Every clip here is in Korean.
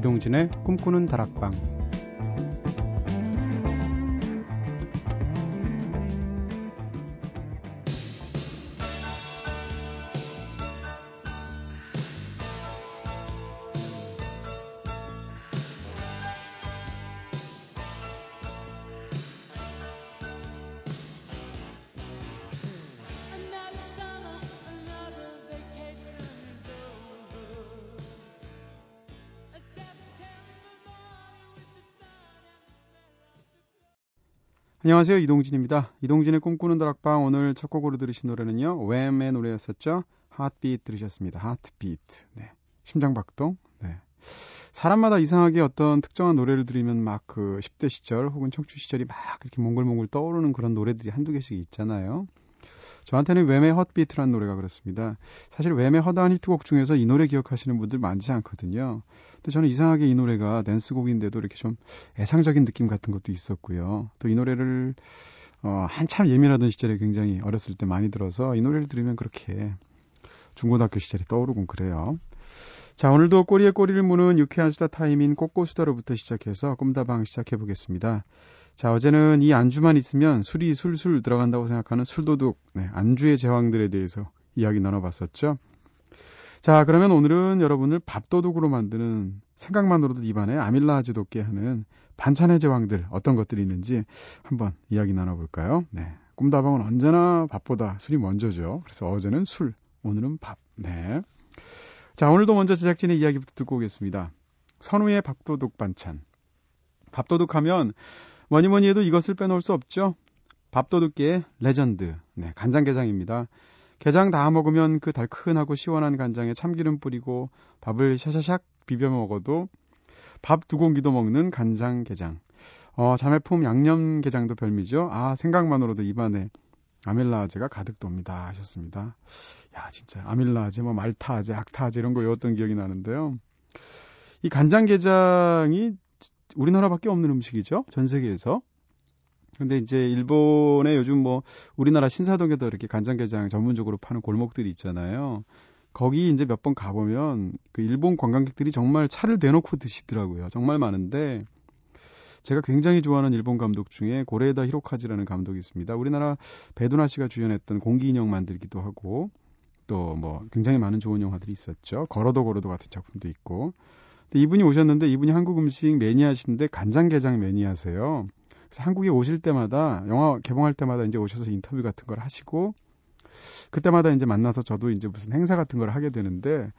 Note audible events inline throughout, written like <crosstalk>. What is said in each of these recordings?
이동진의 꿈꾸는 다락방 안녕하세요. 이동진입니다. 이동진의 꿈꾸는 다락방 오늘 첫 곡으로 들으신 노래는요. 웸의 노래였었죠. 하트비트 들으셨습니다. 하트비트. 네. 심장박동. 네. 사람마다 이상하게 어떤 특정한 노래를 들으면 막 그 10대 시절 혹은 청춘 시절이 막 그렇게 몽글몽글 떠오르는 그런 노래들이 한두 개씩 있잖아요. 저한테는 웸의 헛비트라는 노래가 그렇습니다. 사실 웸의 허다한 히트곡 중에서 이 노래 기억하시는 분들 많지 않거든요. 근데 저는 이상하게 이 노래가 댄스곡인데도 이렇게 좀 애상적인 느낌 같은 것도 있었고요. 또 이 노래를 어, 한참 예민하던 시절에 굉장히 어렸을 때 많이 들어서 이 노래를 들으면 그렇게 중고등학교 시절이 떠오르곤 그래요. 자, 오늘도 꼬리에 꼬리를 무는 유쾌한 수다 타임인 꼬꼬수다로부터 시작해서 꿈다방 시작해 보겠습니다. 자, 어제는 이 안주만 있으면 술이 술술 들어간다고 생각하는 술도둑, 네, 안주의 제왕들에 대해서 이야기 나눠봤었죠. 자, 그러면 오늘은 여러분을 밥도둑으로 만드는 생각만으로도 입안에 아밀라아제 돋게 하는 반찬의 제왕들 어떤 것들이 있는지 한번 이야기 나눠볼까요? 네. 꿈다방은 언제나 밥보다 술이 먼저죠. 그래서 어제는 술, 오늘은 밥. 네. 자, 오늘도 먼저 제작진의 이야기부터 듣고 오겠습니다. 선우의 밥도둑 반찬. 밥도둑 하면 뭐니 뭐니 해도 이것을 빼놓을 수 없죠. 밥도둑계의 레전드. 네, 간장게장입니다. 게장 다 먹으면 그 달큰하고 시원한 간장에 참기름 뿌리고 밥을 샤샤샥 비벼 먹어도 밥 두 공기도 먹는 간장게장. 어, 자매품 양념게장도 별미죠. 아, 생각만으로도 입안에 아밀라아제가 가득 돕니다. 하셨습니다. 야, 진짜 아밀라아제, 뭐 말타아제, 악타아제 이런 거 외웠던 기억이 나는데요. 이 간장게장이 우리나라밖에 없는 음식이죠. 전 세계에서. 근데 이제 일본에 요즘 뭐 우리나라 신사동에도 이렇게 간장게장 전문적으로 파는 골목들이 있잖아요. 거기 이제 몇 번 가보면 그 일본 관광객들이 정말 차를 대놓고 드시더라고요. 정말 많은데 제가 굉장히 좋아하는 일본 감독 중에 고레에다 히로카즈라는 감독이 있습니다. 우리나라 배두나 씨가 주연했던 공기 인형 만들기도 하고 또 뭐 굉장히 많은 좋은 영화들이 있었죠. 걸어도 걸어도 같은 작품도 있고 이분이 오셨는데 이분이 한국 음식 매니아신데 간장게장 매니아세요. 그래서 한국에 오실 때마다 영화 개봉할 때마다 이제 오셔서 인터뷰 같은 걸 하시고 그때마다 이제 만나서 저도 이제 무슨 행사 같은 걸 하게 되는데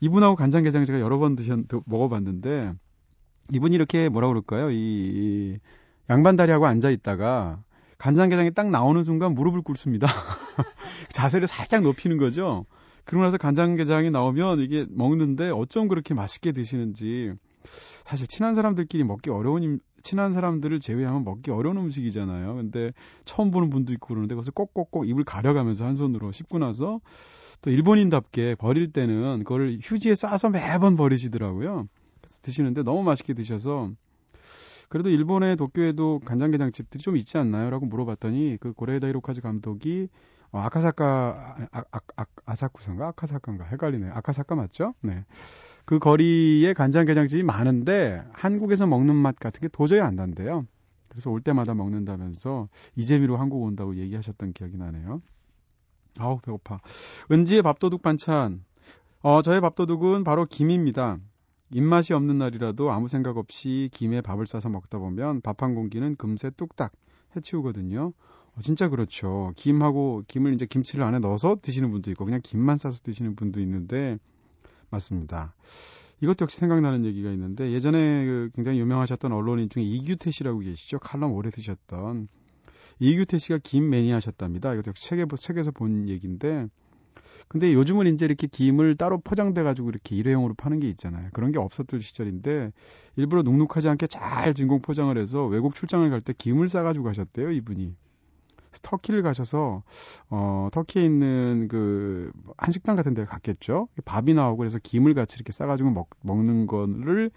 이분하고 간장게장 제가 여러 번 드셨 먹어봤는데 이분이 이렇게 뭐라 그럴까요? 이, 이 양반 다리하고 앉아 있다가 간장게장이 딱 나오는 순간 무릎을 꿇습니다. <laughs> 자세를 살짝 높이는 거죠. 그러고 나서 간장게장이 나오면 이게 먹는데 어쩜 그렇게 맛있게 드시는지 사실 친한 사람들끼리 먹기 어려운 친한 사람들을 제외하면 먹기 어려운 음식이잖아요. 근데 처음 보는 분도 있고 그러는데 그것을 꼭꼭꼭 입을 가려가면서 한 손으로 씹고 나서 또 일본인답게 버릴 때는 그걸 휴지에 싸서 매번 버리시더라고요. 그래서 드시는데 너무 맛있게 드셔서 그래도 일본의 도쿄에도 간장게장 집들이 좀 있지 않나요? 라고 물어봤더니 그 고레에다 히로카즈 감독이 어, 아카사카, 아, 아, 아, 아사쿠산가? 아카사카인가? 헷갈리네요. 아카사카 맞죠? 네. 그 거리에 간장게장집이 많은데 한국에서 먹는 맛 같은 게 도저히 안 난대요. 그래서 올 때마다 먹는다면서 이재미로 한국 온다고 얘기하셨던 기억이 나네요. 아우, 배고파. 은지의 밥도둑 반찬. 어, 저의 밥도둑은 바로 김입니다. 입맛이 없는 날이라도 아무 생각 없이 김에 밥을 싸서 먹다 보면 밥 한 공기는 금세 뚝딱 해치우거든요. 어, 진짜 그렇죠. 김하고 김을 이제 김치를 안에 넣어서 드시는 분도 있고 그냥 김만 싸서 드시는 분도 있는데 맞습니다. 이것도 역시 생각나는 얘기가 있는데 예전에 그 굉장히 유명하셨던 언론인 중에 이규태 씨라고 계시죠. 칼럼 오래 쓰셨던 이규태 씨가 김 매니아셨답니다. 이것도 역시 책에, 책에서 본 얘기인데 근데 요즘은 이제 이렇게 김을 따로 포장돼 가지고 이렇게 일회용으로 파는 게 있잖아요. 그런 게 없었던 시절인데 일부러 눅눅하지 않게 잘 진공 포장을 해서 외국 출장을 갈 때 김을 싸 가지고 가셨대요, 이분이. 터키를 가셔서 어 터키에 있는 그 한식당 같은 데 갔겠죠. 밥이 나오고 그래서 김을 같이 이렇게 싸 가지고 먹, 먹는 거를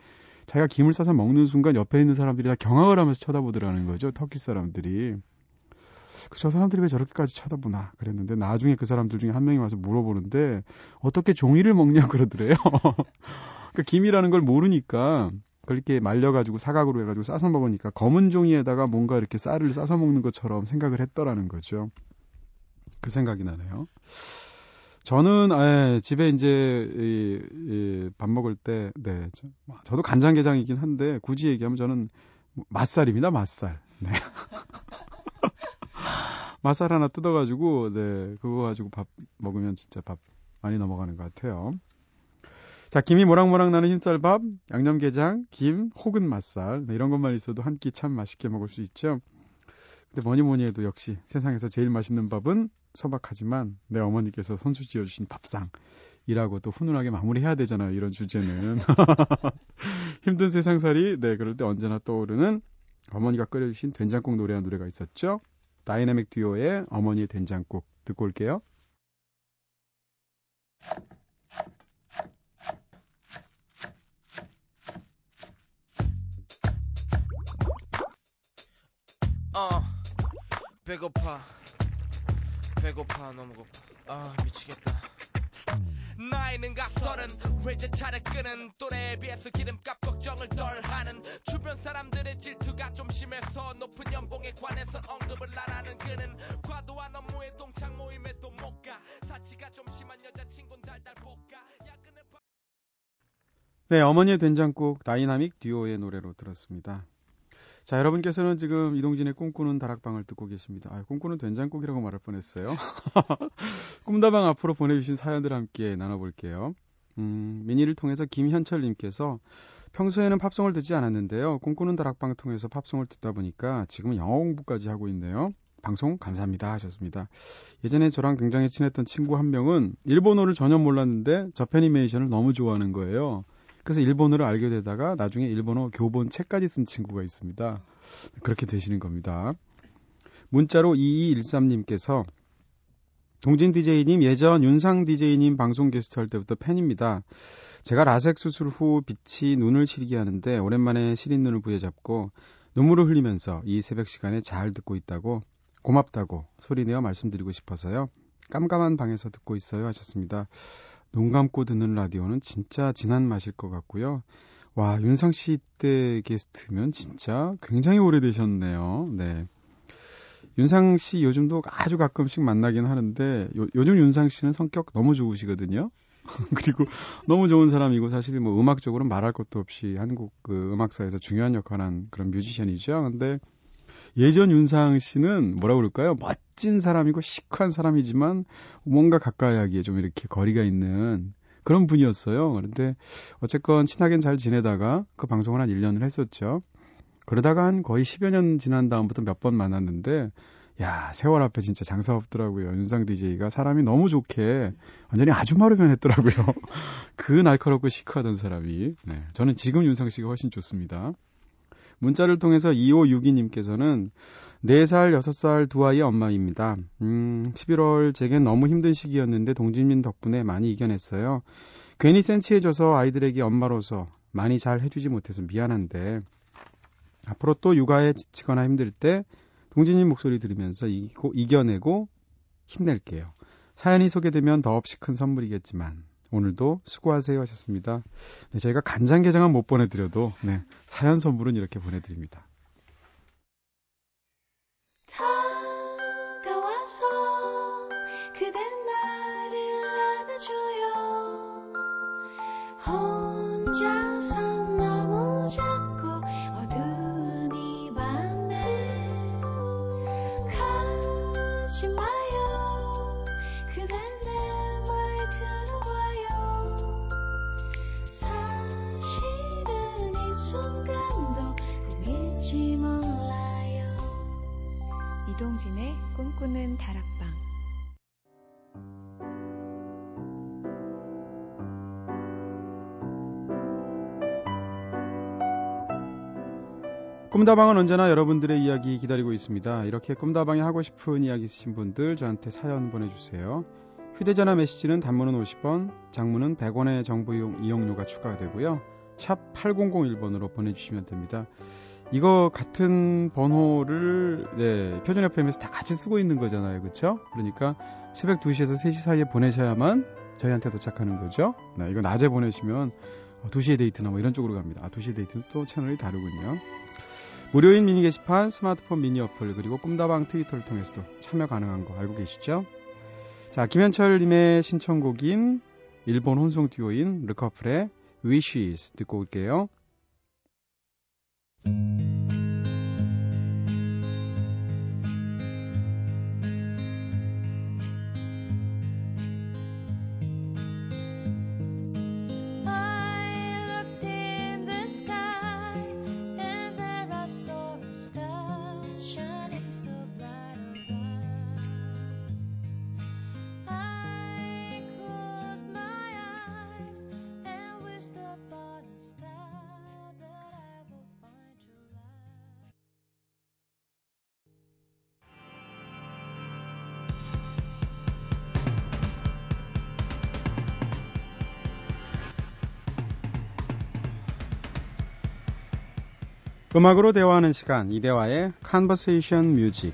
자기가 김을 싸서 먹는 순간 옆에 있는 사람들이 다 경악을 하면서 쳐다보더라는 거죠. 터키 사람들이. 그 저 사람들이 왜 저렇게까지 쳐다보나 그랬는데 나중에 그 사람들 중에 한 명이 와서 물어보는데 어떻게 종이를 먹냐 그러더래요. <laughs> 그러니까 김이라는 걸 모르니까 그렇게 말려가지고 사각으로 해가지고 싸서 먹으니까 검은 종이에다가 뭔가 이렇게 쌀을 싸서 먹는 것처럼 생각을 했더라는 거죠. 그 생각이 나네요. 저는 아, 집에 이제 이, 이, 밥 먹을 때, 네, 저, 저도 간장게장이긴 한데 굳이 얘기하면 저는 맛살입니다, 맛살. 네. <laughs> 맛살 하나 뜯어가지고, 네, 그거 가지고 밥 먹으면 진짜 밥 많이 넘어가는 것 같아요. 자, 김이 모락모락 나는 흰쌀밥, 양념게장, 김, 혹은 맛살. 네, 이런 것만 있어도 한 끼 참 맛있게 먹을 수 있죠. 근데 뭐니 뭐니 해도 역시 세상에서 제일 맛있는 밥은 소박하지만 내 어머니께서 손수 지어주신 밥상이라고 또 훈훈하게 마무리해야 되잖아요. 이런 주제는. <laughs> 힘든 세상살이, 네, 그럴 때 언제나 떠오르는 어머니가 끓여주신 된장국 노래한 노래가 있었죠. 다이나믹 듀오의 어머니의 된장국 듣고 올게요. 어 배고파. 배고파. 너무 고파. 아 미치겠다 나이는 갓 서른 외제차를 끄는 또래에 비해서 기름값 걱정을 덜 하는 주변 사람들의 질투가 좀 심해서 높은 연봉에 관해서 언급을 안 하는 그는 과도한 업무에 동창 모임에도 못 가 사치가 좀 심한 여자친구는 달달 볶아 야근은 네, 어머니의 된장국 다이나믹 듀오의 노래로 들었습니다. 자, 여러분께서는 지금 이동진의 꿈꾸는 다락방을 듣고 계십니다. 아, 꿈꾸는 된장국이라고 말할 뻔했어요. <laughs> 꿈다방 앞으로 보내주신 사연들 함께 나눠볼게요. 음, 미니를 통해서 김현철님께서 평소에는 팝송을 듣지 않았는데요. 꿈꾸는 다락방 통해서 팝송을 듣다 보니까 지금은 영어 공부까지 하고 있네요. 방송 감사합니다 하셨습니다. 예전에 저랑 굉장히 친했던 친구 한 명은 일본어를 전혀 몰랐는데 저패니메이션을 너무 좋아하는 거예요. 그래서 일본어를 알게 되다가 나중에 일본어 교본 책까지 쓴 친구가 있습니다. 그렇게 되시는 겁니다. 문자로 2213님께서 동진 DJ님 예전 윤상 DJ님 방송 게스트 할 때부터 팬입니다. 제가 라섹 수술 후 빛이 눈을 시리게 하는데 오랜만에 시린 눈을 부여잡고 눈물을 흘리면서 이 새벽 시간에 잘 듣고 있다고 고맙다고 소리내어 말씀드리고 싶어서요. 깜깜한 방에서 듣고 있어요 하셨습니다. 눈 감고 듣는 라디오는 진짜 진한 맛일 것 같고요. 와, 윤상 씨 때 게스트면 진짜 굉장히 오래되셨네요. 네. 윤상 씨 요즘도 아주 가끔씩 만나긴 하는데 요, 요즘 윤상 씨는 성격 너무 좋으시거든요. <laughs> 그리고 너무 좋은 사람이고 사실 뭐 음악적으로 말할 것도 없이 한국 그 음악사에서 중요한 역할을 한 그런 뮤지션이죠. 근데 예전 윤상 씨는 뭐라 그럴까요? 멋진 사람이고 시크한 사람이지만 뭔가 가까이 하기에 좀 이렇게 거리가 있는 그런 분이었어요. 그런데 어쨌건 친하게 잘 지내다가 그 방송을 한 1년을 했었죠. 그러다가 한 거의 10여 년 지난 다음부터 몇 번 만났는데 야, 세월 앞에 진짜 장사 없더라고요. 윤상 DJ가 사람이 너무 좋게 완전히 아줌마로 변했더라고요. <laughs> 그 날카롭고 시크하던 사람이. 네. 저는 지금 윤상 씨가 훨씬 좋습니다. 문자를 통해서 2562님께서는 4살, 6살 두 아이의 엄마입니다. 음, 11월 제겐 너무 힘든 시기였는데 동진민 덕분에 많이 이겨냈어요. 괜히 센치해져서 아이들에게 엄마로서 많이 잘 해주지 못해서 미안한데 앞으로 또 육아에 지치거나 힘들 때 동진님 목소리 들으면서 이기고, 이겨내고 힘낼게요. 사연이 소개되면 더없이 큰 선물이겠지만 오늘도 수고하세요 하셨습니다. 네, 저희가 간장게장은 못 보내드려도 네, 사연 선물은 이렇게 보내드립니다. 이동진의 꿈꾸는 다락방 꿈다방은 언제나 여러분들의 이야기 기다리고 있습니다. 이렇게 꿈다방에 하고 싶은 이야기 있으신 분들 저한테 사연 보내주세요. 휴대전화 메시지는 단문은 50원, 장문은 100원의 정보 이용료가 추가되고요. 샵 8001번으로 보내주시면 됩니다. 이거 같은 번호를 네, 표준 FM에서 다 같이 쓰고 있는 거잖아요. 그렇죠? 그러니까 새벽 2시에서 3시 사이에 보내셔야만 저희한테 도착하는 거죠. 네, 이거 낮에 보내시면 어, 2시의 데이트나 뭐 이런 쪽으로 갑니다. 아, 2시의 데이트는 또 채널이 다르군요. 무료인 미니 게시판, 스마트폰 미니 어플, 그리고 꿈다방 트위터를 통해서도 참여 가능한 거 알고 계시죠? 자, 김현철님의 신청곡인 일본 혼성 듀오인 르커플의 Wishes 듣고 올게요. Thank you. 음악으로 대화하는 시간 이대화의 Conversation Music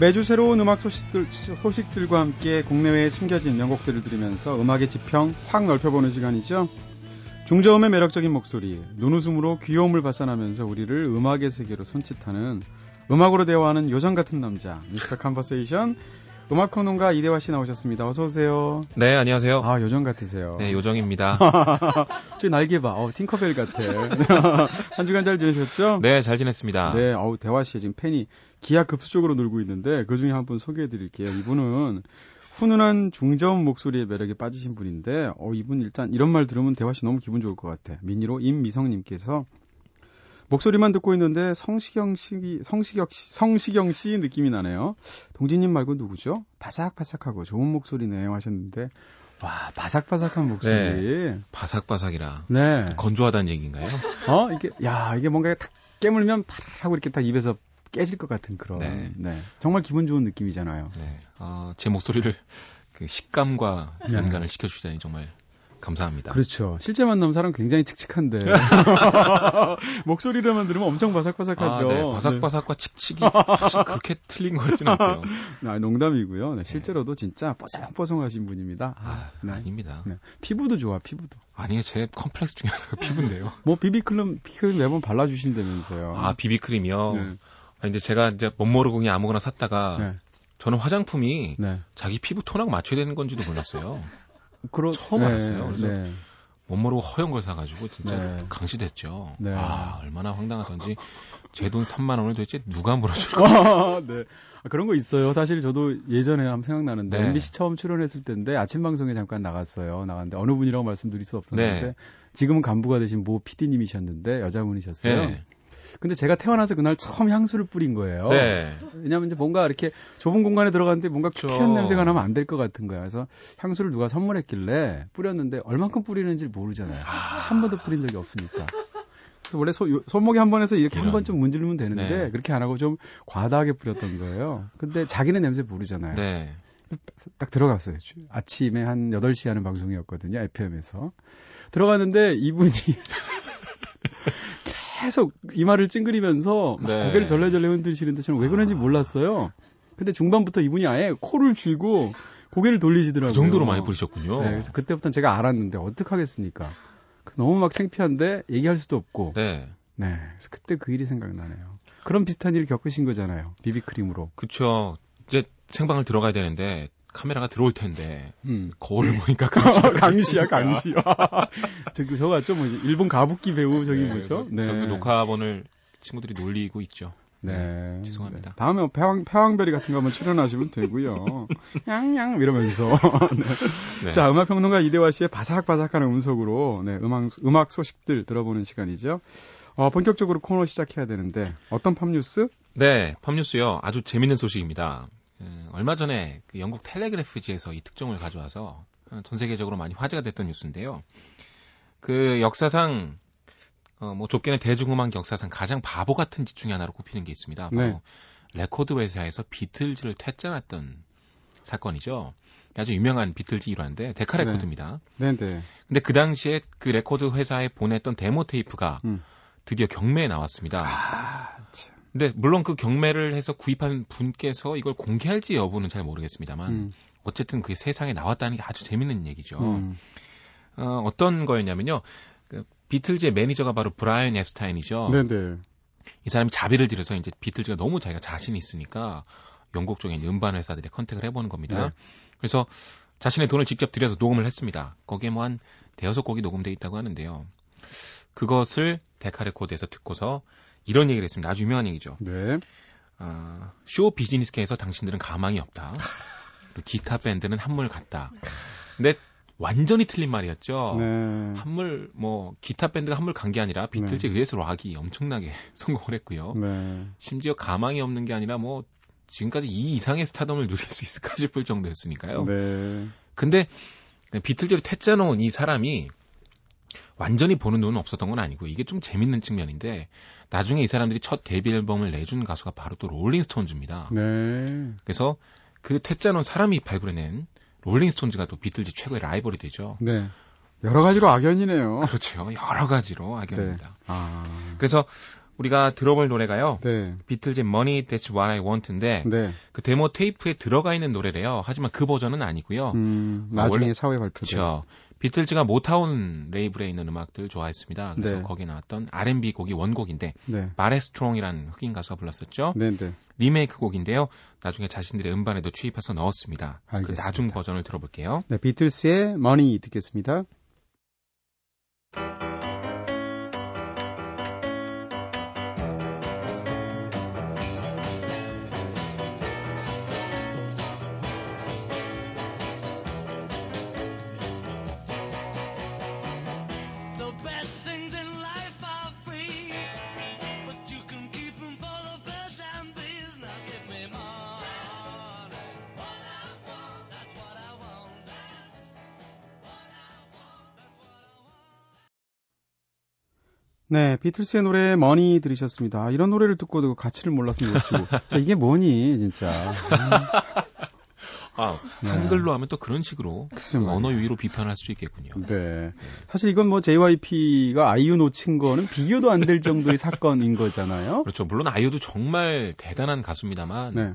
매주 새로운 음악 소식들, 소식들과 함께 국내외에 숨겨진 명곡들을 들으면서 음악의 지평 확 넓혀보는 시간이죠. 중저음의 매력적인 목소리, 눈웃음으로 귀여움을 발산하면서 우리를 음악의 세계로 손짓하는 음악으로 대화하는 요정 같은 남자, 미스터 컨버세이션 음악 평론가 이대화 씨 나오셨습니다. 어서 오세요. 네, 안녕하세요. 아 요정 같으세요. 네, 요정입니다. <laughs> 저 날개 봐. 어, 팅커벨 같아. <laughs> 한 주간 잘 지내셨죠? 네, 잘 지냈습니다. 네, 어우 대화 씨의 지금 팬이 기하급수적으로 늘고 있는데 그 중에 한 분 소개해 드릴게요. 이분은 훈훈한 중저음 목소리의 매력에 빠지신 분인데, 어 이분 일단 이런 말 들으면 대화 씨 너무 기분 좋을 것 같아. 미니로 임미성님께서 목소리만 듣고 있는데 성시경 씨, 성시경 씨, 성시경 씨 느낌이 나네요. 동진님 말고 누구죠? 바삭바삭하고 좋은 목소리네요 하셨는데, 와 바삭바삭한 목소리. 네. 바삭바삭이라. 네. 건조하다는 얘기인가요? 어 이게 야 이게 뭔가 탁 깨물면 파르하고 이렇게 딱 입에서 깨질 것 같은 그런. 네. 네. 정말 기분 좋은 느낌이잖아요. 네. 어, 제 목소리를 그 식감과 네. 연관을 시켜주시다니 정말 감사합니다. 그렇죠. 실제 만나면 사람 굉장히 칙칙한데 <laughs> 목소리로만 들으면 엄청 바삭바삭하죠. 아, 네. 바삭바삭과 칙칙이 사실 그렇게 틀린 것 같지는 않고요. 네. 아, 농담이고요. 네, 실제로도 진짜 뽀송뽀송하신 분입니다. 아, 네. 아닙니다. 네. 피부도 좋아, 피부도. 아니, 제 컴플렉스 중에 하나가 피부인데요. 뭐 비비크림 비크림 매번 발라주신다면서요. 아, 비비크림이요? 네. 아, 이제 제가 이제 못 모르고 그냥 아무거나 샀다가 네. 저는 화장품이 네. 자기 피부 톤하고 맞춰야 되는 건지도 몰랐어요. 그러, 처음 네, 알았어요. 그래서 네. 못 모르고 허연 걸 사가지고 진짜 네. 강시됐죠. 네. 아 얼마나 황당하던지 제 돈 3만 원을 도대체 누가 물어줄까? <laughs> 네. 아, 그런 거 있어요. 사실 저도 예전에 한번 생각나는데 네. MBC 처음 출연했을 때인데 아침 방송에 잠깐 나갔어요. 나갔는데 어느 분이라고 말씀드릴 수 없었는데 네. 지금은 간부가 되신 모 PD님이셨는데 여자분이셨어요. 네. 근데 제가 태어나서 그날 처음 향수를 뿌린 거예요. 네. 왜냐면 이제 뭔가 이렇게 좁은 공간에 들어갔는데 뭔가 그렇죠. 퀴퀴한 냄새가 나면 안 될 것 같은 거야. 그래서 향수를 누가 선물했길래 뿌렸는데 얼만큼 뿌리는지 모르잖아요. 한 번도 뿌린 적이 없으니까. 그래서 원래 소- 요- 손목에 한번 해서 이렇게 한. 번쯤 문지르면 되는데 네. 그렇게 안 하고 좀 과다하게 뿌렸던 거예요. 근데 자기는 냄새 모르잖아요. 네. 딱 들어갔어요. 아침에 한 8시 하는 방송이었거든요. FM에서. 들어갔는데 이분이 <laughs> 계속 이마를 찡그리면서 막 네. 고개를 절레절레 흔드시는데 저는 왜 그런지 몰랐어요. 근데 중반부터 이분이 아예 코를 쥐고 고개를 돌리시더라고요. 그 정도로 많이 뿌리셨군요. 네, 그래서 그때부터는 제가 알았는데 어떡 하겠습니까? 너무 막 창피한데 얘기할 수도 없고. 네. 네. 그래서 그때 그 일이 생각나네요. 그런 비슷한 일을 겪으신 거잖아요. 비비크림으로. 그쵸. 이제 생방을 들어가야 되는데 카메라가 들어올 텐데 음. 거울을 보니까 강시. <laughs> 강시야, 강시. <laughs> 저기, 저 같죠? 뭐, 뭐일본 가부키 배우 저기 뭐죠? 네. 저기 녹화본을 친구들이 놀리고 있죠. 네. 죄송합니다. 네. 다음에 패왕, 패왕별이 같은 거 한번 출연하시면 되고요. <laughs> 양양 이러면서. 네. 네. 자, 음악평론가 이대화 씨의 바삭바삭한 음속으로 네, 음악, 음악 소식들 들어보는 시간이죠. 어, 본격적으로 코너 시작해야 되는데 어떤 팝뉴스? 네, 팝뉴스요. 아주 재밌는 소식입니다. 음, 얼마 전에 그 영국 텔레그래프지에서 이 특종을 가져와서 어, 전 세계적으로 많이 화제가 됐던 뉴스인데요. 그 역사상 어, 뭐 좁게는 대중음악 역사상 가장 바보 같은 짓 중에 하나로 꼽히는 게 있습니다. 바로 네. 레코드 회사에서 비틀즈를 퇴짜했던 사건이죠. 아주 유명한 비틀즈 일화인데 데카 네. 레코드입니다. 네네. 근데 그 당시에 그 레코드 회사에 보냈던 데모 테이프가 음. 드디어 경매에 나왔습니다. 아, 참. 근데 물론 그 경매를 해서 구입한 분께서 이걸 공개할지 여부는 잘 모르겠습니다만 음. 어쨌든 그게 세상에 나왔다는 게 아주 재밌는 얘기죠. 음. 어, 어떤 거였냐면요. 그 비틀즈의 매니저가 바로 브라이언 엡스타인이죠. 네네. 이 사람이 자비를 들여서 이제 비틀즈가 너무 자기가 자신이 있으니까 영국 쪽에 있는 음반 회사들에 contact을 해보는 겁니다. 네. 그래서 자신의 돈을 직접 들여서 녹음을 했습니다. 거기에 뭐 한 대여섯 곡이 녹음돼 있다고 하는데요. 그것을 데카 레코드에서 듣고서 이런 얘기를 했습니다. 아주 유명한 얘기죠. 네. 아, 쇼 비즈니스계에서 당신들은 가망이 없다. 그리고 기타 밴드는 한물 같다. 근데 완전히 틀린 말이었죠. 네. 한물 뭐 기타 밴드가 한물 간 게 아니라 비틀즈에 의해서 락이 엄청나게 <laughs> 성공을 했고요. 네. 심지어 가망이 없는 게 아니라 뭐 지금까지 이 이상의 스타덤을 누릴 수 있을까 싶을 정도였으니까요. 네. 근데 비틀즈를 퇴짜 놓은 이 사람이 완전히 보는 눈은 없었던 건 아니고 이게 좀 재밌는 측면인데 나중에 이 사람들이 첫 데뷔 앨범을 내준 가수가 바로 또 롤링스톤즈입니다. 네. 그래서 그 퇴짜 놓은 사람이 발굴해낸 롤링스톤즈가 또 비틀즈 최고의 라이벌이 되죠. 네. 여러 가지로 악연이네요. <laughs> 그렇죠. 여러 가지로 악연입니다. 아. 그래서 우리가 들어볼 노래가요. 네. 비틀즈의 Money That's What I Want인데 네. 그 데모 테이프에 들어가 있는 노래래요. 하지만 그 버전은 아니고요. 음, 아, 나중에 원래- 사회 발표죠. 그렇죠. 비틀즈가 모타운 레이블에 있는 음악들 좋아했습니다. 그래서 네. 거기에 나왔던 R&B 곡이 원곡인데 네. 배럿 스트롱이라는 흑인 가수가 불렀었죠. 네, 네. 리메이크 곡인데요. 나중에 자신들의 음반에도 취입해서 넣었습니다. 그 알겠습니다. 나중 버전을 들어볼게요. 네, 비틀스의 Money 듣겠습니다. 네, 비틀스의 노래 머니 들으셨습니다. 아, 이런 노래를 듣고도 가치를 몰랐으면 놓치고. 자, 이게 뭐니, 진짜. 아, 네. 한글로 하면 또 그런 식으로 말이야. 언어 유희로 비판할 수 있겠군요. 네. 사실 이건 뭐 JYP가 아이유 놓친 거는 비교도 안 될 정도의 사건인 거잖아요. 그렇죠. 물론 아이유도 정말 대단한 가수입니다만 네.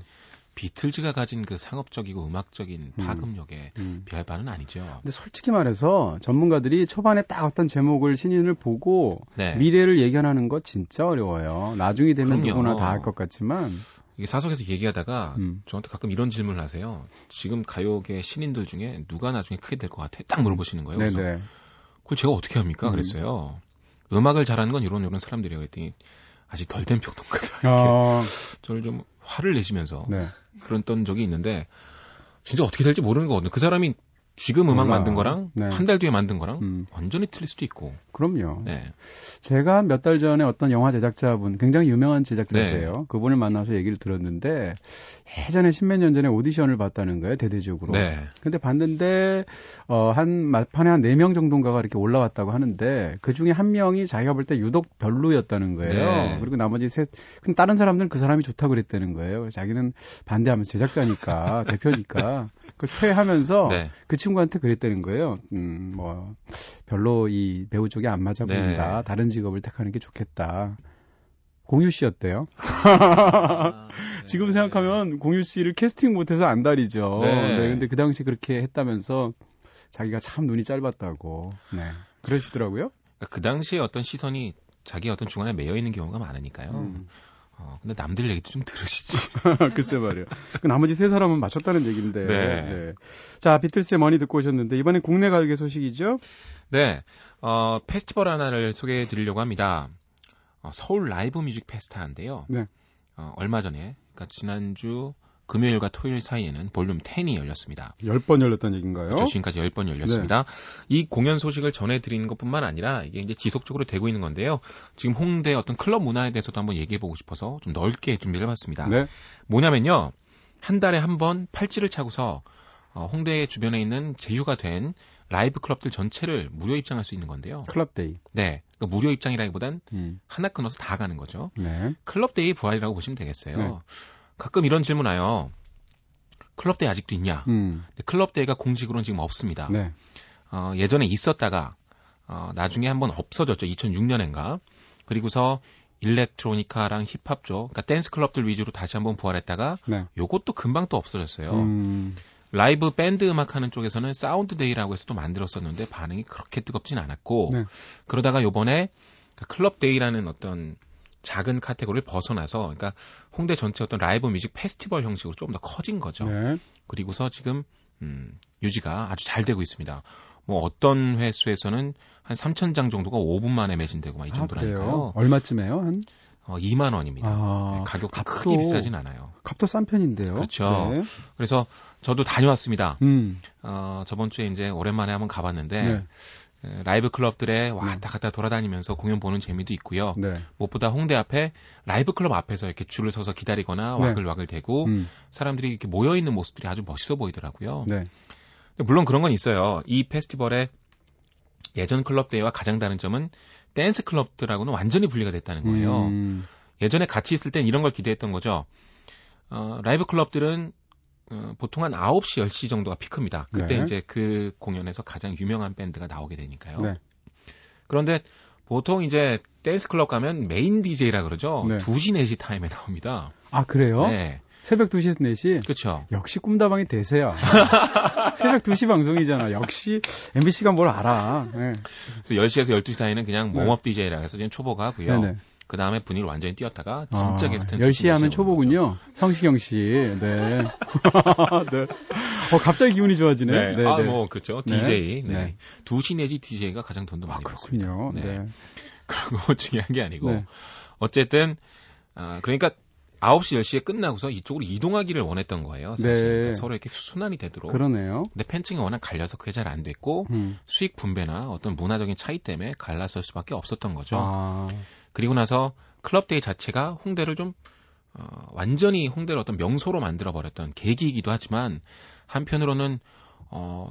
비틀즈가 가진 그 상업적이고 음악적인 음. 파급력에 음. 비할 바는 아니죠. 근데 솔직히 말해서 전문가들이 초반에 딱 어떤 제목을 신인을 보고 네. 미래를 예견하는 거 진짜 어려워요. 나중이 되면 그럼요. 누구나 다 할 것 같지만. 이게 사석에서 얘기하다가 음. 저한테 가끔 이런 질문을 하세요. 지금 가요계 신인들 중에 누가 나중에 크게 될 것 같아? 딱 물어보시는 거예요. 그래서 네네. 그걸 제가 어떻게 합니까? 음. 그랬어요. 음악을 잘하는 건 이런 이런 사람들이에요. 그랬더니 아직 덜 된 평론가다. 이렇게 아, 저를 좀 화를 내시면서 네. 그랬던 적이 있는데 진짜 어떻게 될지 모르는 거거든요. 그 사람이 지금 음악 몰라. 만든 거랑 네. 한달 뒤에 만든 거랑 음, 완전히 틀릴 수도 있고. 그럼요. 네. 제가 몇 달 전에 어떤 영화 제작자분, 굉장히 유명한 제작자세요. 네. 그분을 만나서 얘기를 들었는데, 예전에 십몇 년 전에 오디션을 봤다는 거예요, 대대적으로. 네. 근데 봤는데, 어, 한, 막판에 한 네 명 정도인가가 이렇게 올라왔다고 하는데, 그 중에 한 명이 자기가 볼 때 유독 별로였다는 거예요. 네. 그리고 나머지 셋, 다른 사람들은 그 사람이 좋다고 그랬다는 거예요. 자기는 반대하면서 제작자니까, <laughs> 대표니까, 그걸 퇴하면서 네. 그 친구한테 그랬다는 거예요. 음, 뭐, 별로 이 배우 쪽에 안 맞아 보인다. 네. 다른 직업을 택하는 게 좋겠다. 공유 씨였대요. 아, 네. 지금 생각하면 공유 씨를 캐스팅 못해서 안달이죠. 네. 네. 근데 그 당시 그렇게 했다면서 자기가 참 눈이 짧았다고. 네. 그러시더라고요. 그 당시에 어떤 시선이 자기 어떤 중간에 매여 있는 경우가 많으니까요. 음. 어, 근데 남들 얘기도 좀 들으시지. <laughs> 글쎄 말이에요. 그 나머지 세 사람은 맞췄다는 얘기인데. 네. 자, 비틀스의 Money 듣고 오셨는데 이번엔 국내 가요계 소식이죠? 네. 어, 페스티벌 하나를 소개해 드리려고 합니다. 어, 서울 라이브 뮤직 페스타인데요. 네. 어, 얼마 전에, 그러니까 지난주 금요일과 토요일 사이에는 볼륨 10이 열렸습니다. 열번 열렸다는 얘기인가요? 그렇죠. 지금까지 10번 열렸습니다. 이 공연 소식을 전해드리는 것뿐만 아니라 이게 이제 지속적으로 되고 있는 건데요. 지금 홍대 어떤 클럽 문화에 대해서도 한번 얘기해보고 싶어서 좀 넓게 준비를 해봤습니다. 네. 뭐냐면요. 한 달에 한 번 팔찌를 차고서 어, 홍대 주변에 있는 제휴가 된 라이브 클럽들 전체를 무료 입장할 수 있는 건데요. 클럽데이. 네. 그러니까 무료 입장이라기보단 음. 하나 끊어서 다 가는 거죠. 네. 클럽데이 부활이라고 보시면 되겠어요. 네. 가끔 이런 질문 와요. 클럽데이 아직도 있냐? 음. 클럽데이가 공식으로는 지금 없습니다. 네. 어, 예전에 있었다가 어, 나중에 한번 없어졌죠. 2006년인가. 그리고서 일렉트로니카랑 힙합 쪽, 그러니까 댄스 클럽들 위주로 다시 한번 부활했다가 네. 요것도 금방 또 없어졌어요. 음, 라이브 밴드 음악 하는 쪽에서는 사운드 데이라고 해서 또 만들었었는데 반응이 그렇게 뜨겁진 않았고 네. 그러다가 요번에 그 클럽 데이라는 어떤 작은 카테고리를 벗어나서 그러니까 홍대 전체 어떤 라이브 뮤직 페스티벌 형식으로 조금 더 커진 거죠. 네. 그리고서 지금 음, 유지가 아주 잘 되고 있습니다. 뭐 어떤 횟수에서는 한 3천 장 정도가 5분 만에 매진되고 막이 아? 정도라니까요. 얼마쯤에요? 한 어, 2만 원입니다. 아, 네, 가격도 값도- 크게 비싸진 않아요. 값도 싼 편인데요. 그렇죠. 네. 그래서 저도 다녀왔습니다. 음, 어, 저번 주에 이제 오랜만에 한번 가봤는데 네. 에, 라이브 클럽들에 왔다 갔다 돌아다니면서 공연 보는 재미도 있고요. 네. 무엇보다 홍대 앞에 라이브 클럽 앞에서 이렇게 줄을 서서 기다리거나 네. 와글와글 대고 음, 사람들이 이렇게 모여 있는 모습들이 아주 멋있어 보이더라고요. 네. 물론 그런 건 있어요. 이 페스티벌의 예전 클럽데이와 가장 다른 점은 댄스 클럽들하고는 완전히 분리가 됐다는 거예요. 음, 예전에 같이 있을 땐 이런 걸 기대했던 거죠. 어, 라이브 클럽들은 어, 보통 한 9시, 10시 정도가 피크입니다. 그때 네. 이제 그 공연에서 가장 유명한 밴드가 나오게 되니까요. 네. 그런데 보통 이제 댄스 클럽 가면 메인 DJ라 그러죠. 네. 2시, 4시 타임에 나옵니다. 아, 그래요? 네. 새벽 2시, 4시? 그렇죠. 역시 꿈다방이 대세야. <laughs> 새벽 2시 방송이잖아. 역시 MBC가 뭘 알아. 네. 그래서 10시에서 12시 사이는 그냥 네. 몽업 DJ라 해서 그냥 초보가 하고요. 네네. 그 다음에 분위기를 완전히 띄웠다가 진짜 아, 게스트는 10시에 하면 초보군요. 성시경 씨. 네. <laughs> 네. 어, 갑자기 기분이 좋아지네. 네. 아, 뭐, 그렇죠. 네. DJ. 네. 네. 2시 내지 DJ가 가장 돈도 아, 많이 받습니다. 그렇군요. 네. 네. <laughs> 그런 거 중요한 게 아니고. 네. 어쨌든, 아, 그러니까 9시, 10시에 끝나고서 이쪽으로 이동하기를 원했던 거예요. 사실. 네. 그러니까 서로 이렇게 순환이 되도록. 그러네요. 근데 팬층이 워낙 갈려서 그게 잘 안 됐고, 음. 수익 분배나 어떤 문화적인 차이 때문에 갈라설 수밖에 없었던 거죠. 아, 그리고 나서 클럽데이 자체가 홍대를 좀 어, 완전히 홍대를 어떤 명소로 만들어 버렸던 계기이기도 하지만 한편으로는 어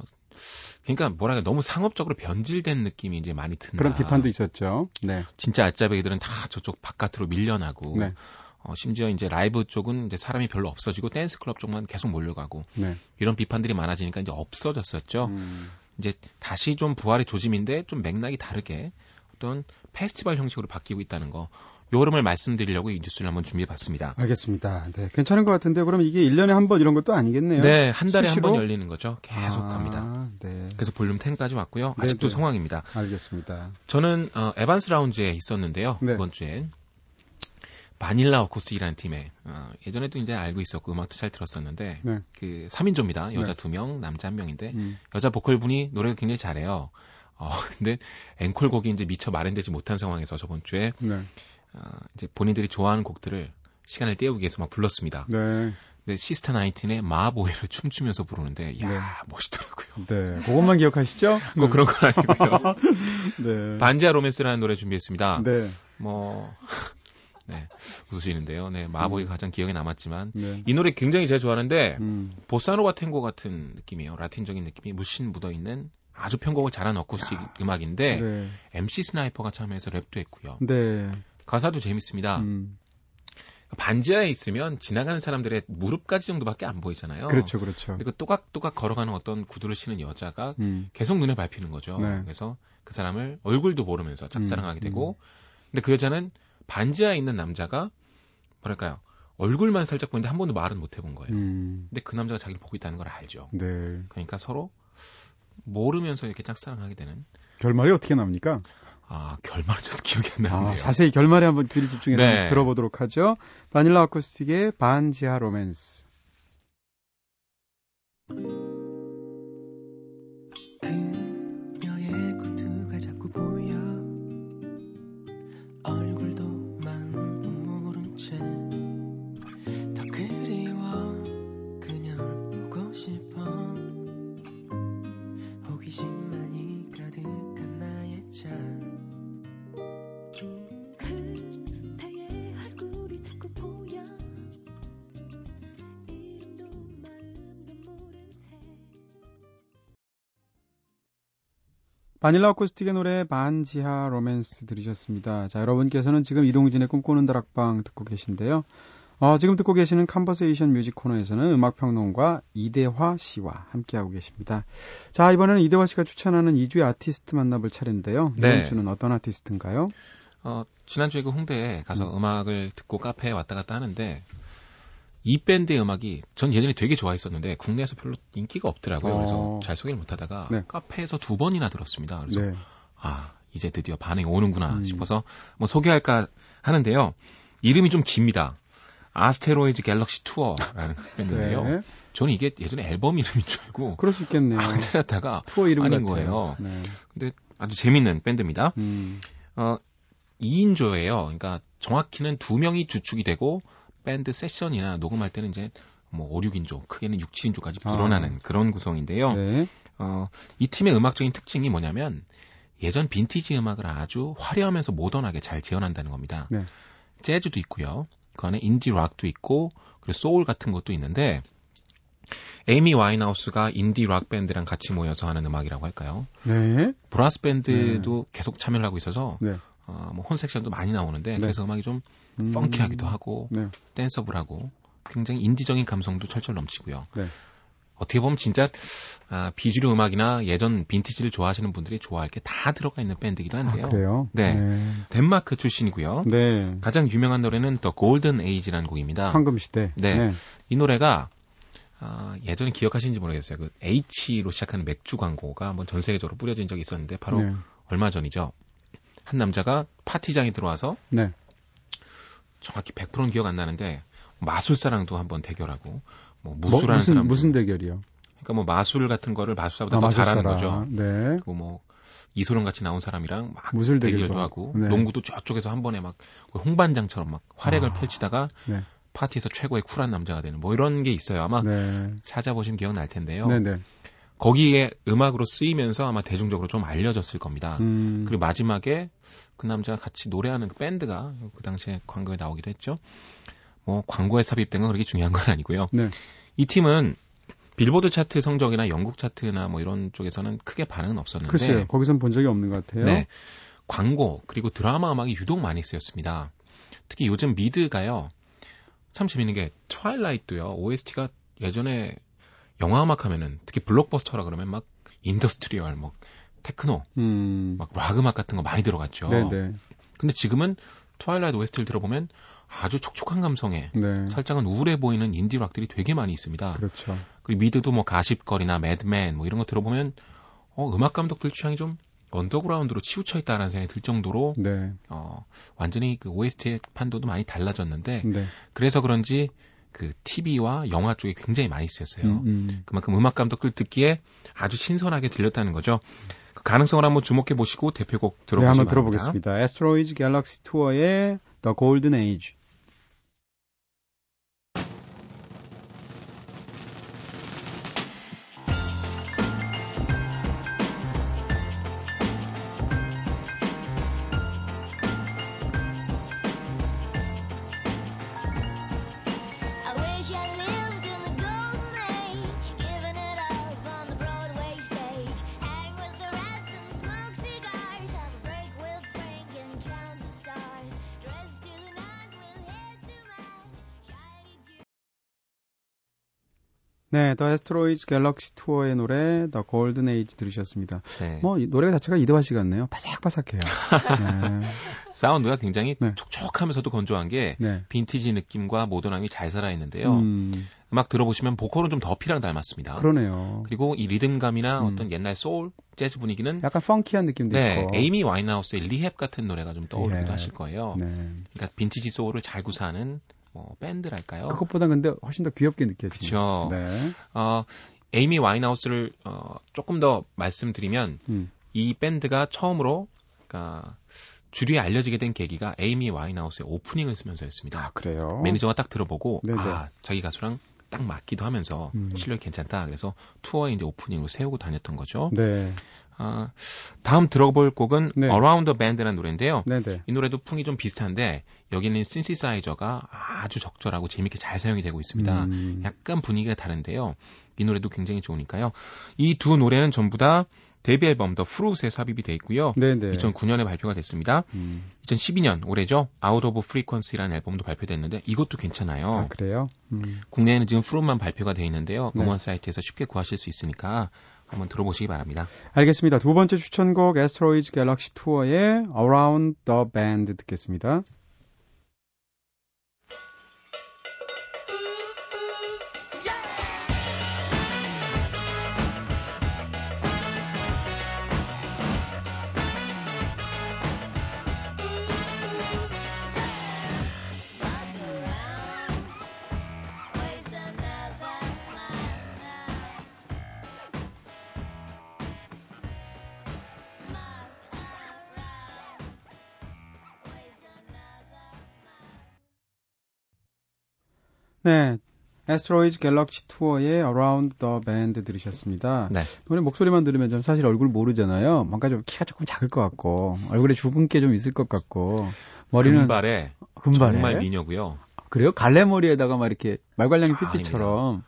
그러니까 뭐랄까 너무 상업적으로 변질된 느낌이 이제 많이 든다. 그런 비판도 있었죠. 네. 진짜 알짜배기들은 다 저쪽 바깥으로 밀려나고 네. 어, 심지어 이제 라이브 쪽은 이제 사람이 별로 없어지고 댄스 클럽 쪽만 계속 몰려가고 네. 이런 비판들이 많아지니까 이제 없어졌었죠. 음. 이제 다시 좀 부활의 조짐인데 좀 맥락이 다르게 어떤 페스티벌 형식으로 바뀌고 있다는 거. 요 흐름을 말씀드리려고 이 뉴스를 한번 준비해 봤습니다. 알겠습니다. 네. 괜찮은 것 같은데, 그럼 이게 1년에 한 번 이런 것도 아니겠네요. 네, 한 달에 한? 번 열리는 거죠. 계속 아. 네. 그래서 볼륨 10까지 왔고요. 네, 아직도 네. 성황입니다. 알겠습니다. 저는 어, 에반스 라운지에 있었는데요. 네. 이번 주엔 바닐라 어쿠스틱이라는 팀에 어, 예전에도 이제 알고 있었고 음악도 잘 들었었는데 네. 그 3인조입니다. 여자 네. 2명, 남자 1명인데 음. 여자 보컬 분이 노래를 굉장히 잘해요. 어, <laughs> 근데 앵콜곡이 이제 미처 마련되지 못한 상황에서 저번 주에 네. 어, 이제 본인들이 좋아하는 곡들을 시간을 때우기 위해서 막 불렀습니다. 네. 근데 Sistar Nineteen의 Ma Boy를 춤추면서 부르는데 야 네. 멋있더라고요. 네. 그것만 기억하시죠? <laughs> 뭐 그런 건 아니고요. <laughs> 네. 반지하 로맨스라는 노래 준비했습니다. 네. 뭐 네, 웃으시는데요. 네, Ma Boy가 가장 기억에 남았지만 네. 이 노래 굉장히 제가 좋아하는데 음. 보사노바 탱고 같은 느낌이에요. 라틴적인 느낌이 물씬 묻어 있는 아주 편곡을 잘한 어쿠스틱 음악인데 네. MC 스나이퍼가 참여해서 랩도 했고요. 네. 가사도 재밌습니다. 음. 반지하에 있으면 지나가는 사람들의 무릎까지 정도밖에 안 보이잖아요. 그렇죠, 그렇죠. 근데 그 또각또각 걸어가는 어떤 구두를 신은 여자가 음. 계속 눈에 밟히는 거죠. 네. 그래서 그 사람을 얼굴도 모르면서 짝사랑하게 음, 되고, 근데 그 여자는 반지하에 있는 남자가 뭐랄까요 얼굴만 살짝 보는데 한 번도 말은 못 해본 거예요. 음. 근데 그 남자가 자기를 보고 있다는 걸 알죠. 네. 그러니까 서로 모르면서 이렇게 짝사랑하게 되는. 결말이 어떻게 납니까? 아 결말은 저도 기억이 안 나는데요. 아, 자세히 결말에 한번 귀를 집중해서 네. 들어보도록 하죠. 바닐라 아쿠스틱의 반지하 로맨스. 바닐라 어쿠스틱의 노래 반지하 로맨스 들으셨습니다. 자, 여러분께서는 지금 이동진의 꿈꾸는 다락방 듣고 계신데요. 어, 지금 듣고 계시는 Conversation Music 코너에서는 음악평론가 이대화 씨와 함께하고 계십니다. 자, 이번에는 이대화 씨가 추천하는 이 주의 아티스트 만나볼 차례인데요. 네. 이번 주는 어떤 아티스트인가요? 어, 지난주에 그 홍대에 가서 음. 악을 듣고 카페에 왔다 갔다 하는데 이 밴드의 음악이 전 예전에 되게 좋아했었는데 국내에서 별로 인기가 없더라고요. 그래서 어. 잘 소개를 못 하다가 네. 카페에서 두 번이나 들었습니다. 그래서 네. 아, 이제 드디어 반응이 오는구나 음. 싶어서 뭐 소개할까 하는데요. 이름이 좀 깁니다. Asteroids Galaxy Tour라는 밴드인데요. 네. 저는 이게 예전에 앨범 이름인 줄 알고 그럴 수 있겠네요. 막 찾았다가 투어 이름 아닌 같아요. 거예요. 네. 근데 아주 재밌는 밴드입니다. 음. 어, 2인조예요. 그러니까 정확히는 두 명이 주축이 되고 밴드 세션이나 녹음할 때는 이제 뭐 5, 6인조, 크게는 6, 7인조까지 아. 불어나는 그런 구성인데요. 네. 어, 이 팀의 음악적인 특징이 뭐냐면 예전 빈티지 음악을 아주 화려하면서 모던하게 잘 재현한다는 겁니다. 네. 재즈도 있고요. 그 안에 인디 락도 있고 그리고 소울 같은 것도 있는데 에이미 와인하우스가 인디 락 밴드랑 같이 모여서 하는 음악이라고 할까요? 네. 브라스 밴드도 계속 참여를 하고 있어서 네. 어, 뭐 horn section도 많이 나오는데 네. 그래서 음악이 좀 음. funky하기도 하고 네. danceable하고 굉장히 인디적인 감성도 철철 넘치고요. 네. 어떻게 보면 진짜 아, 비주류 음악이나 예전 빈티지를 좋아하시는 분들이 좋아할 게 다 들어가 있는 밴드이기도 아, 한데요. 그래요? 네. 네. 덴마크 출신이고요. 네. 가장 유명한 노래는 The Golden Age라는 곡입니다. 황금 시대. 네. 이 노래가 아, 예전에 기억하시는지 모르겠어요. 그 H로 시작하는 맥주 광고가 한번 전 세계적으로 뿌려진 적이 있었는데 바로 네. 얼마 전이죠. 한 남자가 파티장에 들어와서 네. 정확히 100%는 기억 안 나는데 마술사랑도 한번 대결하고 뭐 뭐, 무술하는 무슨 사람 무슨 대결이요? 그러니까 뭐 마술 같은 거를 마술사보다 아, 더 마술사라. 잘하는 거죠. 네. 그리고 뭐 이소룡 같이 나온 사람이랑 막 무술 대결도 대결도 하고 네. 농구도 저쪽에서 한 번에 막 홍반장처럼 막 활약을 아. 펼치다가 네. 파티에서 최고의 쿨한 남자가 되는 뭐 이런 게 있어요. 아마 네. 찾아보시면 기억날 텐데요. 네, 네. 거기에 음악으로 쓰이면서 아마 대중적으로 좀 알려졌을 겁니다. 음. 그리고 마지막에 그 남자가 같이 노래하는 그 밴드가 그 당시에 광고에 나오기도 했죠. 뭐 광고에 삽입된 건 그렇게 중요한 건 아니고요. 네. 이 팀은 빌보드 차트 성적이나 영국 차트나 뭐 이런 쪽에서는 크게 반응은 없었는데 글쎄요. 거기선 본 적이 없는 것 같아요. 네. 광고 그리고 드라마 음악이 유독 많이 쓰였습니다. 특히 요즘 미드가요. 참 재밌는 게 트와일라이트도요. OST가 예전에 영화 음악 하면은 특히 블록버스터라 그러면 막 industrial 뭐 테크노 음. 막 락 음악 같은 거 많이 들어갔죠. 네, 네. 근데 지금은 Twilight OST를 들어보면 아주 촉촉한 감성에 네. 살짝은 우울해 보이는 인디 락들이 되게 많이 있습니다. 그렇죠. 그리고 미드도 뭐 Gossip Girl이나 Mad Men 뭐 이런 거 들어보면 어, 음악 감독들 취향이 좀 언더그라운드로 치우쳐 있다라는 생각이 들 정도로 네. 어, 완전히 그 OST의 판도도 많이 달라졌는데 네. 그래서 그런지 그 TV와 영화 쪽에 굉장히 많이 쓰였어요. 음, 음. 그만큼 음악 감독들 듣기에 아주 신선하게 들렸다는 거죠. 그 가능성을 한번 주목해 보시고 대표곡 네, 들어보시기 한번 바랍니다. 들어보겠습니다. Asteroids Galaxy Tour의 The Golden Age. 네, The Asteroids Galaxy Tour의 노래 The Golden Age 들으셨습니다. 네. 뭐 이 노래 자체가 이대화 씨 같네요. 바삭바삭해요. <laughs> 네. 사운드가 굉장히 네. 촉촉하면서도 건조한 게 네. 빈티지 느낌과 모던함이 잘 살아 있는데요. 음, 음악 들어보시면 보컬은 좀 더피랑 닮았습니다. 그러네요. 그리고 이 리듬감이나 음. 어떤 옛날 소울, 재즈 분위기는 약간 funky한 느낌도 네, 있고. 에이미 와인하우스의 Rehab 같은 노래가 좀 떠오르기도 예. 하실 거예요. 네. 그러니까 빈티지 소울을 잘 구사하는 뭐 밴드랄까요? 그것보다 근데 훨씬 더 귀엽게 느껴지죠. 네. 어, 에이미 와인하우스를 어, 조금 더 말씀드리면 음. 이 밴드가 처음으로 그러니까 주류에 알려지게 된 계기가 에이미 와인하우스의 오프닝을 쓰면서였습니다. 아, 그래요? 매니저가 딱 들어보고 네네. 아 자기 가수랑 딱 맞기도 하면서 음. 실력이 괜찮다. 그래서 투어에 이제 오프닝으로 세우고 다녔던 거죠. 네. 아, 다음 들어볼 곡은 네. Around the Bend라는 노래인데요. 네네. 이 노래도 풍이 좀 비슷한데 여기는 신시사이저가 아주 적절하고 재밌게 잘 사용이 되고 있습니다. 음. 약간 분위기가 다른데요. 이 노래도 굉장히 좋으니까요. 이 두 노래는 전부 다 데뷔 앨범 The Fruit에 삽입이 돼 있고요. 네네. 2009년에 발표가 됐습니다. 음. 2012년 올해죠. Out of Frequency라는 앨범도 발표됐는데 이것도 괜찮아요. 아, 그래요? 음. 국내에는 지금 Fruit만 발표가 되어 있는데요. 네. 음원 사이트에서 쉽게 구하실 수 있으니까 한번 들어보시기 바랍니다. 알겠습니다. 두 번째 추천곡 Asteroids Galaxy Tour의 Around the Bend 듣겠습니다. 네. Asteroids Galaxy Tour의 Around the Bend 들으셨습니다. 네. 노래 목소리만 들으면 좀 사실 얼굴 모르잖아요. 뭔가 좀 키가 조금 작을 것 같고 얼굴에 주근깨 좀 있을 것 같고 머리는 금발에 금발에 정말 미녀고요. 그래요? 갈래머리에다가 막 이렇게 말괄량이 아, 삐삐처럼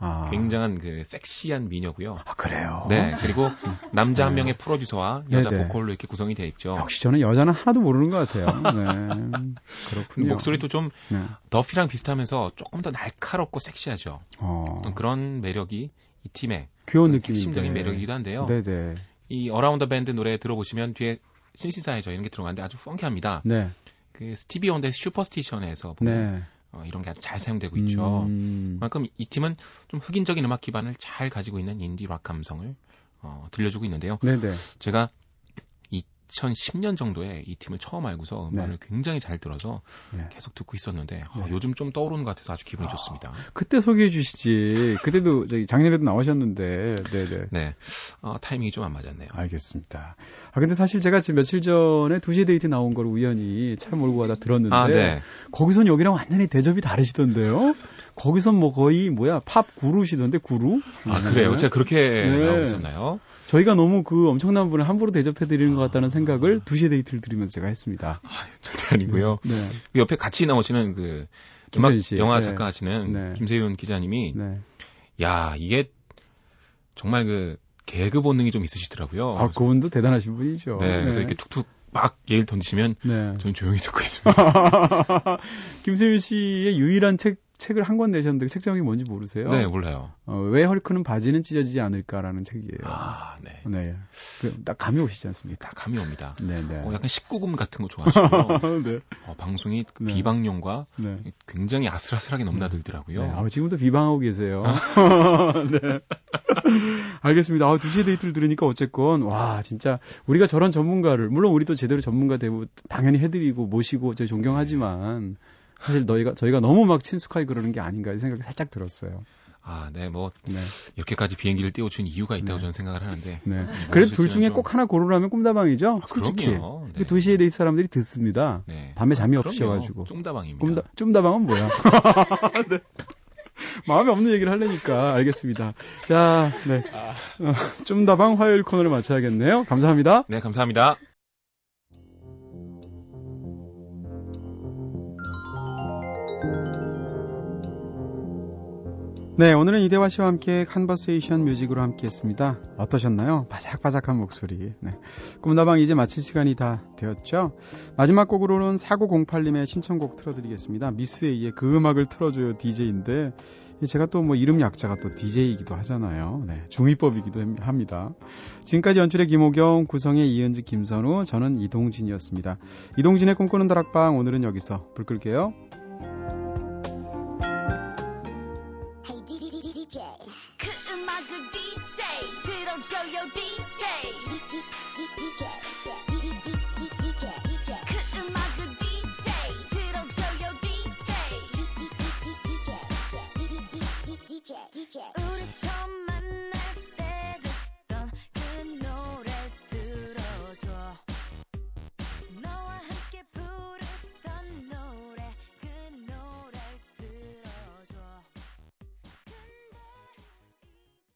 아, 굉장한 그 섹시한 미녀고요. 아, 그래요. 네. 그리고 남자 한 네. 명의 프로듀서와 여자 네네. 보컬로 이렇게 구성이 되어 있죠. 역시 저는 여자는 하나도 모르는 것 같아요. 네. 그렇군요. 목소리도 좀 네. 더피랑 비슷하면서 조금 더 날카롭고 섹시하죠. 어, 어떤 그런 매력이 이 팀의 귀여운 느낌인데. 핵심적인 매력이기도 한데요. 네네. 이 Around Bend 노래 들어보시면 뒤에 신시사이저 이런 게 들어가는데 아주 funky합니다. 네. 그 스티비 원더의 슈퍼스티션에서 보면 네. 어, 이런 게 아주 잘 사용되고 있죠. 음, 그만큼 이 팀은 좀 흑인적인 음악 기반을 잘 가지고 있는 인디 락 감성을 어, 들려주고 있는데요. 네네. 제가 2010년 정도에 이 팀을 처음 알고서 음반을 굉장히 잘 들어서 네. 계속 듣고 있었는데 어, 네. 요즘 좀 떠오르는 것 같아서 아주 기분이 좋습니다. 그때 소개해 주시지. 그때도 저기 작년에도 나오셨는데. 네네. 네, 어, 타이밍이 좀 안 맞았네요. 알겠습니다. 아 근데 사실 제가 지금 며칠 전에 2시에 데이트 나온 걸 우연히 차 몰고 가다 들었는데 아, 네. 거기선 여기랑 완전히 대접이 다르시던데요. 거기선 뭐 거의 뭐야 팝 구루시던데 구루? 아, 네. 그래요? 제가 그렇게 네. 나오고 있었나요? 저희가 너무 그 엄청난 분을 함부로 대접해 드리는 것 같다는 생각을 2시에 데이트를 들으면서 제가 했습니다. 절대 아니고요. 네. 그 옆에 같이 나오시는 그 씨. 영화 네. 작가 하시는 네. 김세윤 기자님이 네. 야 이게 정말 그 개그 본능이 좀 있으시더라고요. 아, 그분도 대단하신 분이죠. 네, 그래서 이렇게 툭툭 막 예를 던지시면 네. 저는 조용히 듣고 있습니다. <laughs> 김세윤 씨의 유일한 책, 책을 한 권 내셨는데 그 책 제목이 뭔지 모르세요? 네, 몰라요. 어, 왜 헐크는 바지는 찢어지지 않을까라는 책이에요. 아, 네. 네. 그, 딱 감이 오시지 않습니까? 다 감이 옵니다. 네, 네. 어, 약간 19금 같은 거 좋아하시고요. <laughs> 네. 어, 방송이 그 네. 비방용과 네. 굉장히 아슬아슬하게 넘나들더라고요. 네. 아, 지금도 비방하고 계세요. 아. <laughs> 네. 알겠습니다. 아, 2시에 데이트를 들으니까 어쨌건, 와, 진짜, 우리가 저런 전문가를, 물론 우리도 제대로 전문가 되고, 당연히 해드리고, 모시고, 저희 존경하지만, 사실 너희가, 저희가 너무 막 친숙하게 그러는 게 아닌가, 이 생각이 살짝 들었어요. 아, 네, 뭐 네. 이렇게까지 비행기를 띄워준 이유가 있다고 네. 저는 생각을 하는데. 네. 뭐 그래도 둘 중에 좀- 꼭 하나 고르라면 꿈다방이죠? 솔직히. 그럼요. 네. 2시에 데이트 사람들이 듣습니다. 네. 밤에 잠이 그럼요. 없으셔가지고. 쫌다방입니다. 꿈다, 쫌다방은 뭐야? <laughs> 네. 마음에 없는 얘기를 하려니까 알겠습니다. 자, 네. 어, 쫌다방 화요일 코너를 마쳐야겠네요. 감사합니다. 네, 감사합니다. 네, 오늘은 이대화 씨와 함께 Conversation Music으로 함께 했습니다. 어떠셨나요? 바삭바삭한 목소리. 네. 꿈다방 이제 마칠 시간이 다 되었죠? 마지막 곡으로는 4908님의 신청곡 틀어드리겠습니다. 미스 A의 그 음악을 틀어줘요 DJ인데, 제가 또 뭐 이름 약자가 또 DJ이기도 하잖아요. 네. 중의법이기도 합니다. 지금까지 연출의 김호경, 구성의 이은지, 김선우, 저는 이동진이었습니다. 이동진의 꿈꾸는 다락방 오늘은 여기서 불 끌게요.